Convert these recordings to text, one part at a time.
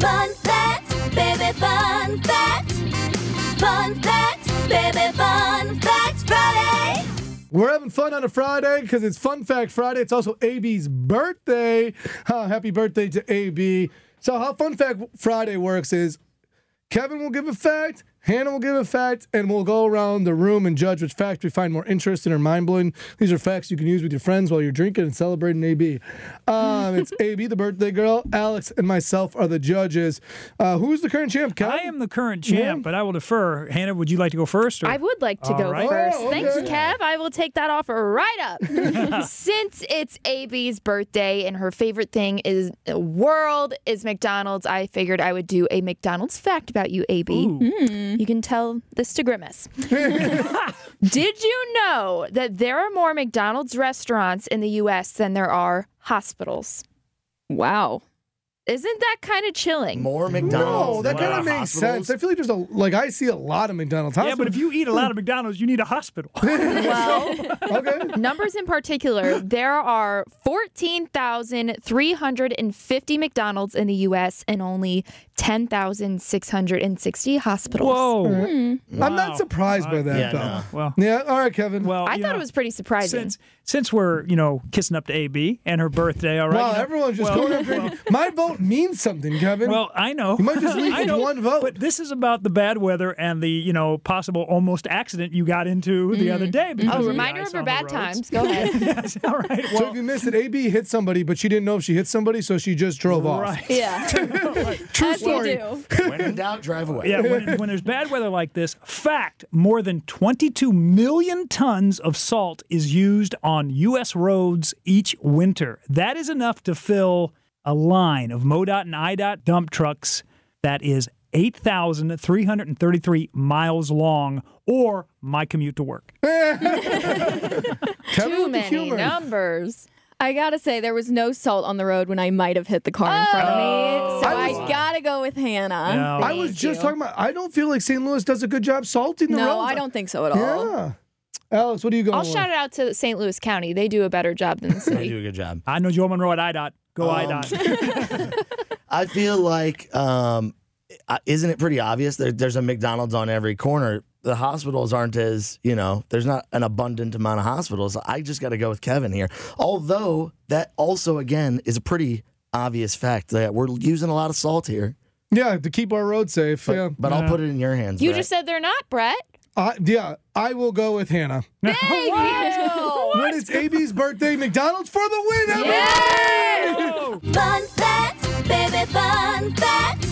Fun fact, baby. Fun fact, baby, fun fact Friday. We're having fun on a Friday because it's Fun Fact Friday. It's also AB's birthday. Happy birthday to AB. So, how Fun Fact Friday works is Kevin will give a fact, Hannah will give a fact, and we'll go around the room and judge which fact we find more interesting or mind blowing. These are facts you can use with your friends while you're drinking and celebrating AB. Um, it's AB, the birthday girl. Alex and myself are the judges. Uh, who's the current champ? Kevin? I am the current champ, Yeah. but I will defer. Hannah, would you like to go first? Or? I would like to All go right. first. Oh, Thanks. Kev. I will take that offer right up. Since it's AB's birthday and her favorite thing is the world is McDonald's, I figured I would do a McDonald's fact about you, AB. Ooh. You can tell this to Grimace. Did you know that there are more McDonald's restaurants in the U.S. than there are hospitals? Wow. Isn't that kind of chilling? More McDonald's. no, that kind of makes hospitals? sense. I feel like there's a like I see a lot of McDonald's. Yeah, but if you eat a lot of McDonald's, you need a hospital. Well, okay, Numbers in particular, there are 14,350 McDonald's in the U.S. and only 10,660 hospitals. Whoa. Mm. Mm-hmm. I'm not surprised by that Yeah, though. no. Well, Yeah, all right, Kevin. well, I thought know, it was pretty surprising. since since we're you know kissing up to AB and her birthday. All right. wow, you know- everyone's just well, going after well. My vote means something, Kevin. Well, I know. You might just leave I with know, one vote. But this is about the bad weather and the, you know, possible almost accident you got into the mm-hmm. other day. oh, the reminder of her bad times. Go ahead. yes. All right. so Well, if you missed it, AB hit somebody, but she didn't know if she hit somebody, so she just drove off. Yeah. True As you story. do. when in doubt, drive away. Yeah, when, when there's bad weather like this, fact, more than 22 million tons of salt is used on U.S. roads each winter. That is enough to fill a line of MoDOT and IDOT dump trucks that is 8,333 miles long, or my commute to work. Kevin Too many humor. numbers. I gotta say, there was no salt on the road when I might have hit the car in front of me. Oh. So I I, gotta go with Hannah. Yeah. I was just you. talking about. I don't feel like St. Louis does a good job salting the road. No, roads. I don't think so at all. Yeah. Alex, what are you going? To I'll with? shout it out to St. Louis County. They do a better job than the city. They do a good job. I know Joe Monroe at IDOT. Go Um, IDOT. I feel like, um, isn't it pretty obvious? There, there's a McDonald's on every corner. The hospitals aren't as, you know, there's not an abundant amount of hospitals. I just got to go with Kevin here. Although, that also, again, is a pretty obvious fact that we're using a lot of salt here. Yeah, to keep our roads safe. But, yeah. but I'll put it in your hands. You Brett. just said they're not, Brett. I, yeah, I will go with Hannah. Thank you. When it's AB's birthday, McDonald's for the win. everybody! Oh, Fun fact, baby, fun fact.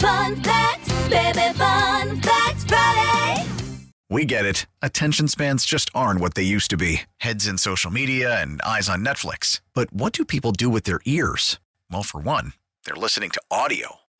Fun fact, baby, fun fact Friday. We get it. Attention spans just aren't what they used to be heads in social media and eyes on Netflix. But what do people do with their ears? Well, for one, they're listening to audio.